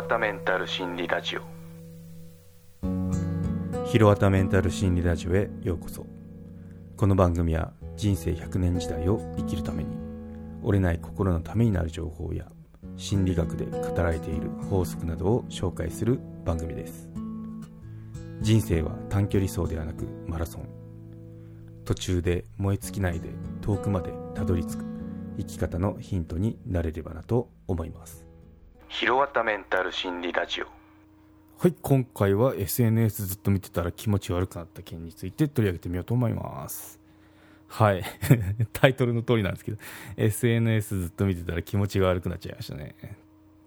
わたメンタル心理ラジオ。ひろわたメンタル心理ラジオへようこそ。この番組は人生100年時代を生きるために折れない心のためになる情報や心理学で語られている法則などを紹介する番組です。人生は短距離走ではなくマラソン。途中で燃え尽きないで遠くまでたどり着く生き方のヒントになれればなと思います。ひろわたメンタル心理ラジオ。はい今回は SNS ずっと見てたら気持ち悪くなった件について取り上げてみようと思います。はい。タイトルの通りなんですけど SNS ずっと見てたら気持ちが悪くなっちゃいましたね。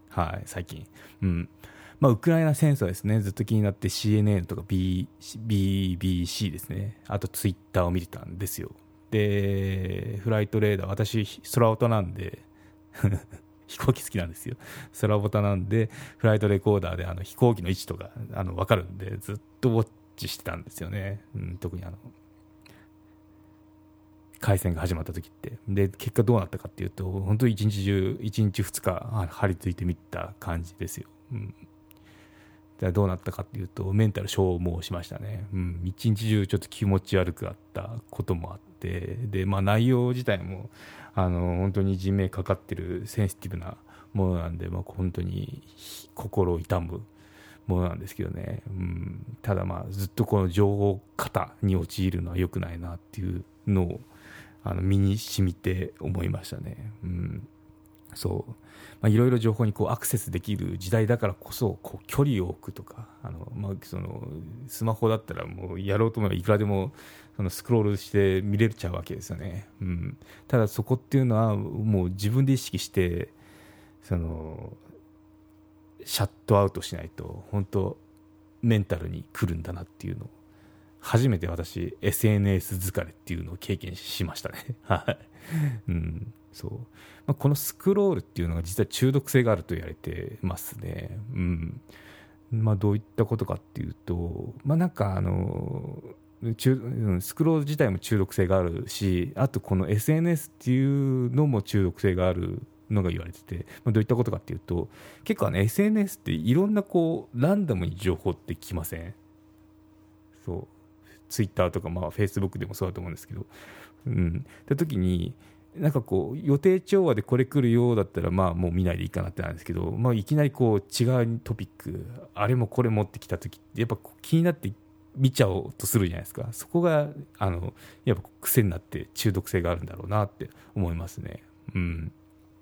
はい最近。うん。まあ、ウクライナ戦争ですね、ずっと気になって CNN とか、B、BBC ですね、あとツイッターを見てたんですよ。で、フライトレーダー、私、空音なんで飛行機好きなんですよ。空ボタなんで、フライトレコーダーであの飛行機の位置とかあの分かるんで、ずっとウォッチしてたんですよね。うん、特にあの、回線が始まった時って。で、結果どうなったかっていうと、本当に一日中、一日二日張り付いてみた感じですよ。うんどうなったかっていうとメンタル消耗しましたね、うん、一日中ちょっと気持ち悪くあったこともあって。で、まあ、内容自体もあの本当に人命かかってるセンシティブなものなんで、まあ、本当に心を痛むものなんですけどね、うん、ただまあずっとこの情報型に陥るのは良くないなっていうのをあの身に染みて思いましたね。うん。そう。まあ、いろいろ情報にこうアクセスできる時代だからこそこう距離を置くとかあの、まあ、そのスマホだったらもうやろうと思えばいくらでもそのスクロールして見れちゃうわけですよね、うん、ただそこっていうのはもう自分で意識してそのシャットアウトしないと本当メンタルに来るんだなっていうのを初めて私 SNS 疲れっていうのを経験しましたね。はい、うん。そう。まあ、このスクロールっていうのが実は中毒性があると言われてますね。うん。まあ、どういったことかっていうと、まあ、なんかあの中スクロール自体も中毒性があるしあとこの SNS っていうのも中毒性があるのが言われてて、まあ、どういったことかっていうと結構あの SNS っていろんなこうランダムに情報ってきません？そう。ツイッターとか、まあ、フェイスブックでもそうだと思うんですけど、うん、って時になんかこう予定調和でこれ来るようだったらまあもう見ないでいいかなってなんですけど、まあ、いきなりこう違うトピックあれもこれ持ってきた時ってやっぱ気になって見ちゃおうとするじゃないですか。そこがあのやっぱ癖になって中毒性があるんだろうなって思いますね。うん。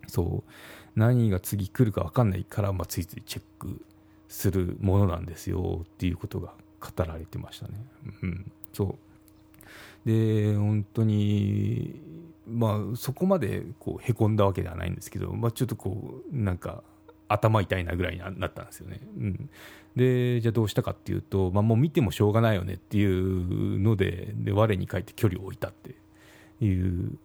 そう。何が次来るか分かんないから、まあ、ついついチェックするものなんですよっていうことが語られてましたね。うん。そう。で本当にまあ、そこまでこうへこんだわけではないんですけど、まあ、ちょっとこうなんか頭痛いなぐらいになったんですよね。うん、でじゃあどうしたかっていうと、まあ、もう見てもしょうがないよねっていうのでで我に返って距離を置いたっていう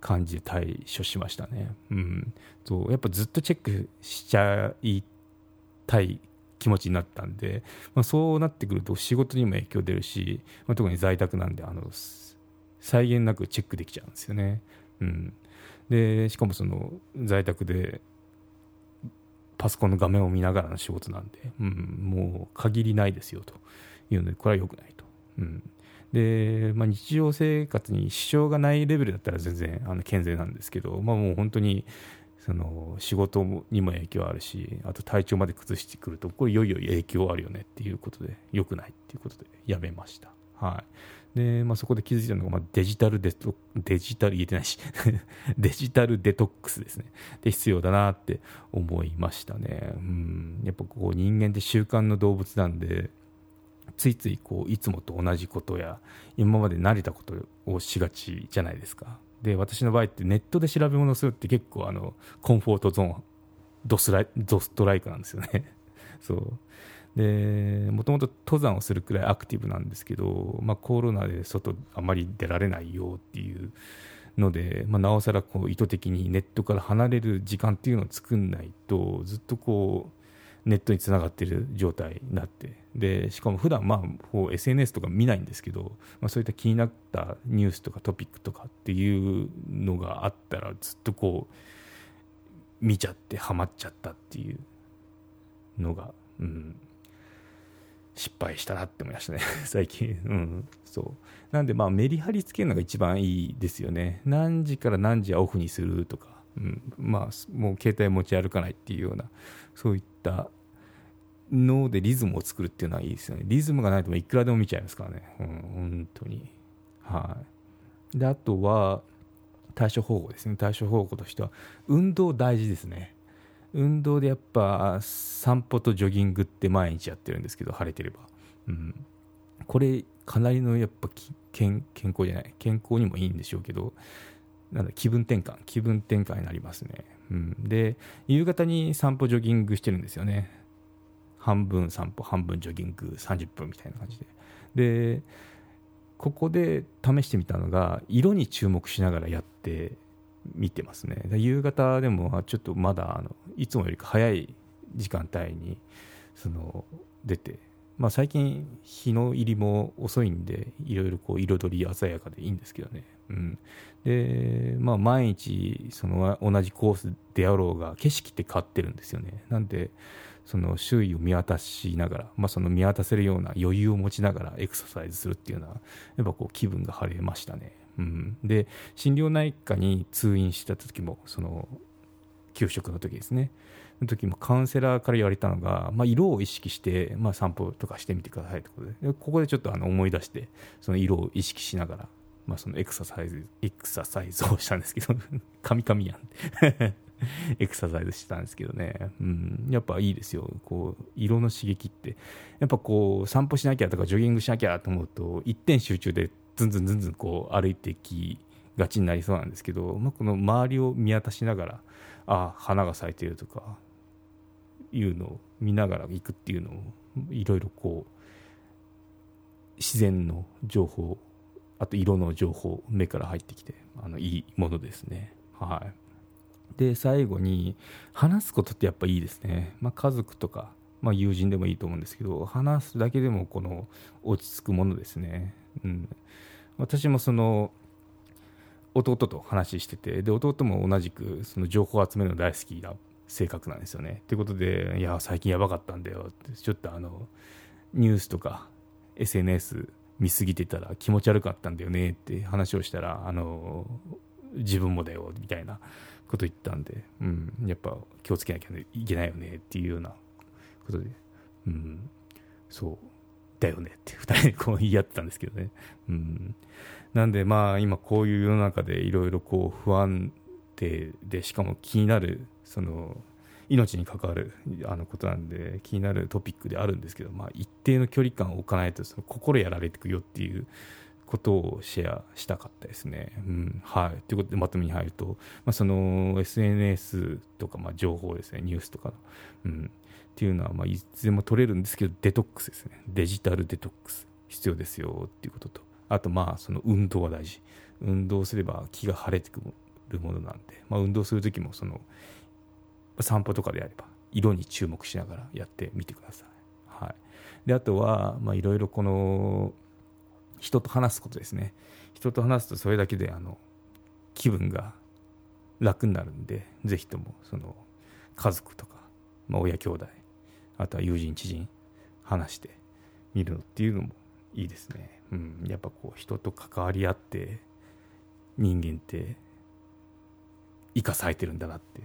感じで対処しましたね。うん、そうやっぱずっとチェックしちゃいたい気持ちになったんで、まあ、そうなってくると仕事にも影響出るし、まあ、特に在宅なんであの際限なくチェックできちゃうんですよね。うん、でしかもその在宅でパソコンの画面を見ながらの仕事なんで、うん、もう限りないですよというのでこれは良くないと。うんでまあ、日常生活に支障がないレベルだったら全然あの健全なんですけど、まあ、もう本当にその仕事にも影響あるしあと体調まで崩してくるとこれいよいよ影響あるよねっていうことで良くないっていうことでやめました。はい、で、まあ、そこで気づいたのが、まあ、デジタルデトデジタル言えてないし デジタルデトックスですね。で必要だなって思いましたね。うん。やっぱこう人間って習慣の動物なんでついついこういつもと同じことや今まで慣れたことをしがちじゃないですか。で私の場合ってネットで調べ物するって結構あのコンフォートゾーンドスライドストライクなんですよね。そう。でもともと登山をするくらいアクティブなんですけど、まあ、コロナで外あまり出られないよっていうので、まあ、なおさらこう意図的にネットから離れる時間っていうのを作んないとずっとこうネットにつながってる状態になってでしかも普段まあ SNS とか見ないんですけど、まあ、そういった気になったニュースとかトピックとかっていうのがあったらずっとこう見ちゃってハマっちゃったっていうのが、うん、失敗したなって思いましたね。最近、うん、そう。なんでまあメリハリつけるのが一番いいですよね。何時から何時はオフにするとか、うん、まあもう携帯持ち歩かないっていうようなそういった脳でリズムを作るっていうのはいいですよね。リズムがないといくらでも見ちゃいますからね、うん、本当に。はい。であとは対処方法ですね。対処方法としては運動大事ですね。運動でやっぱ散歩とジョギングって毎日やってるんですけど晴れてれば、うん、これかなりのやっぱ健健康じゃない？健康にもいいんでしょうけどなんだ気分転換気分転換になりますね、うん、で夕方に散歩ジョギングしてるんですよね。半分散歩半分ジョギング30分みたいな感じで。でここで試してみたのが色に注目しながらやって見てますね。夕方でもちょっとまだあのいつもより早い時間帯にその出て、まあ、最近日の入りも遅いんでいろいろこう彩り鮮やかでいいんですけどね、うん。でまあ、毎日その同じコースであろうが景色って変わってるんですよね。なんでその周囲を見渡しながら、まあ、その見渡せるような余裕を持ちながらエクササイズするっていうのはやっぱこう気分が晴れましたね。うん、で心療内科に通院した時もその給食の時ですね。の時もカウンセラーから言われたのが、まあ、色を意識して、まあ、散歩とかしてみてくださいということで。でここでちょっとあの思い出してその色を意識しながら、まあ、そのエクササイズエクササイズをしたんですけどカミカミやん エクササイズしたんですけどね、うん、やっぱいいですよ。こう色の刺激って。やっぱこう散歩しなきゃとかジョギングしなきゃと思うと一点集中でずんずんずんずんこう歩いていきがちになりそうなんですけど、まあ、この周りを見渡しながらあ花が咲いてるとかいうのを見ながら行くっていうのをいろいろこう自然の情報あと色の情報目から入ってきてあのいいものですね。はい。で最後に話すことってやっぱいいですね、まあ、家族とか、まあ、友人でもいいと思うんですけど話すだけでもこの落ち着くものですね、うん、私もその弟と話しててで弟も同じくその情報を集めるの大好きな性格なんですよね。ということでいや最近やばかったんだよ。ってちょっとあのニュースとか SNS 見すぎてたら気持ち悪かったんだよね。って話をしたらあの自分もだよ。みたいなこと言ったんで、うん、やっぱ気をつけなきゃいけないよね。っていうようなことで、うん、そう。だよねって2人でこう言い合ってたんですけどね、うん、なんでまあ今こういう世の中でいろいろこう不安定でしかも気になるその命に関わるあのことなんで気になるトピックであるんですけど、まあ、一定の距離感を置かないとその心やられていくよっていうことをシェアしたかったですね。うん。はい、ということでまとめに入ると、まあ、その SNS とかまあ情報ですね。ニュースとかの、うん、っていうのはまあいつでも取れるんですけどデトックスですね。デジタルデトックス。必要ですよっていうことと。あとまあその運動は大事。運動すれば気が晴れてくるものなんで、まあ、運動する時もその散歩とかであれば色に注目しながらやってみてください。はい、であとはいろいろこの人と話すことですね。人と話すとそれだけであの気分が楽になるんでぜひともその家族とか、まあ、親兄弟あとは友人知人話してみるのっていうのもいいですね、うん、やっぱこう人と関わり合って人間って生かされてるんだなって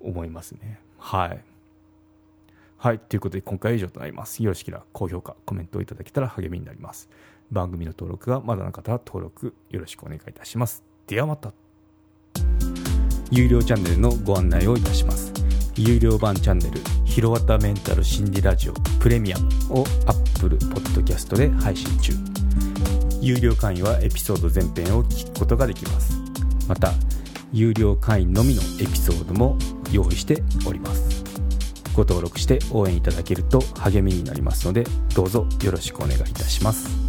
思いますね。はい。はい。ということで今回は以上となります。よろしければ高評価コメントをいただけたら励みになります。番組の登録がまだの方は登録よろしくお願いいたします。ではまた。有料チャンネルのご案内をいたします。有料版チャンネル「ひろわたメンタル心理ラジオプレミアム」を Apple Podcast で配信中。有料会員はエピソード全編を聞くことができます。また有料会員のみのエピソードも用意しております。ご登録して応援いただけると励みになりますのでどうぞよろしくお願いいたします。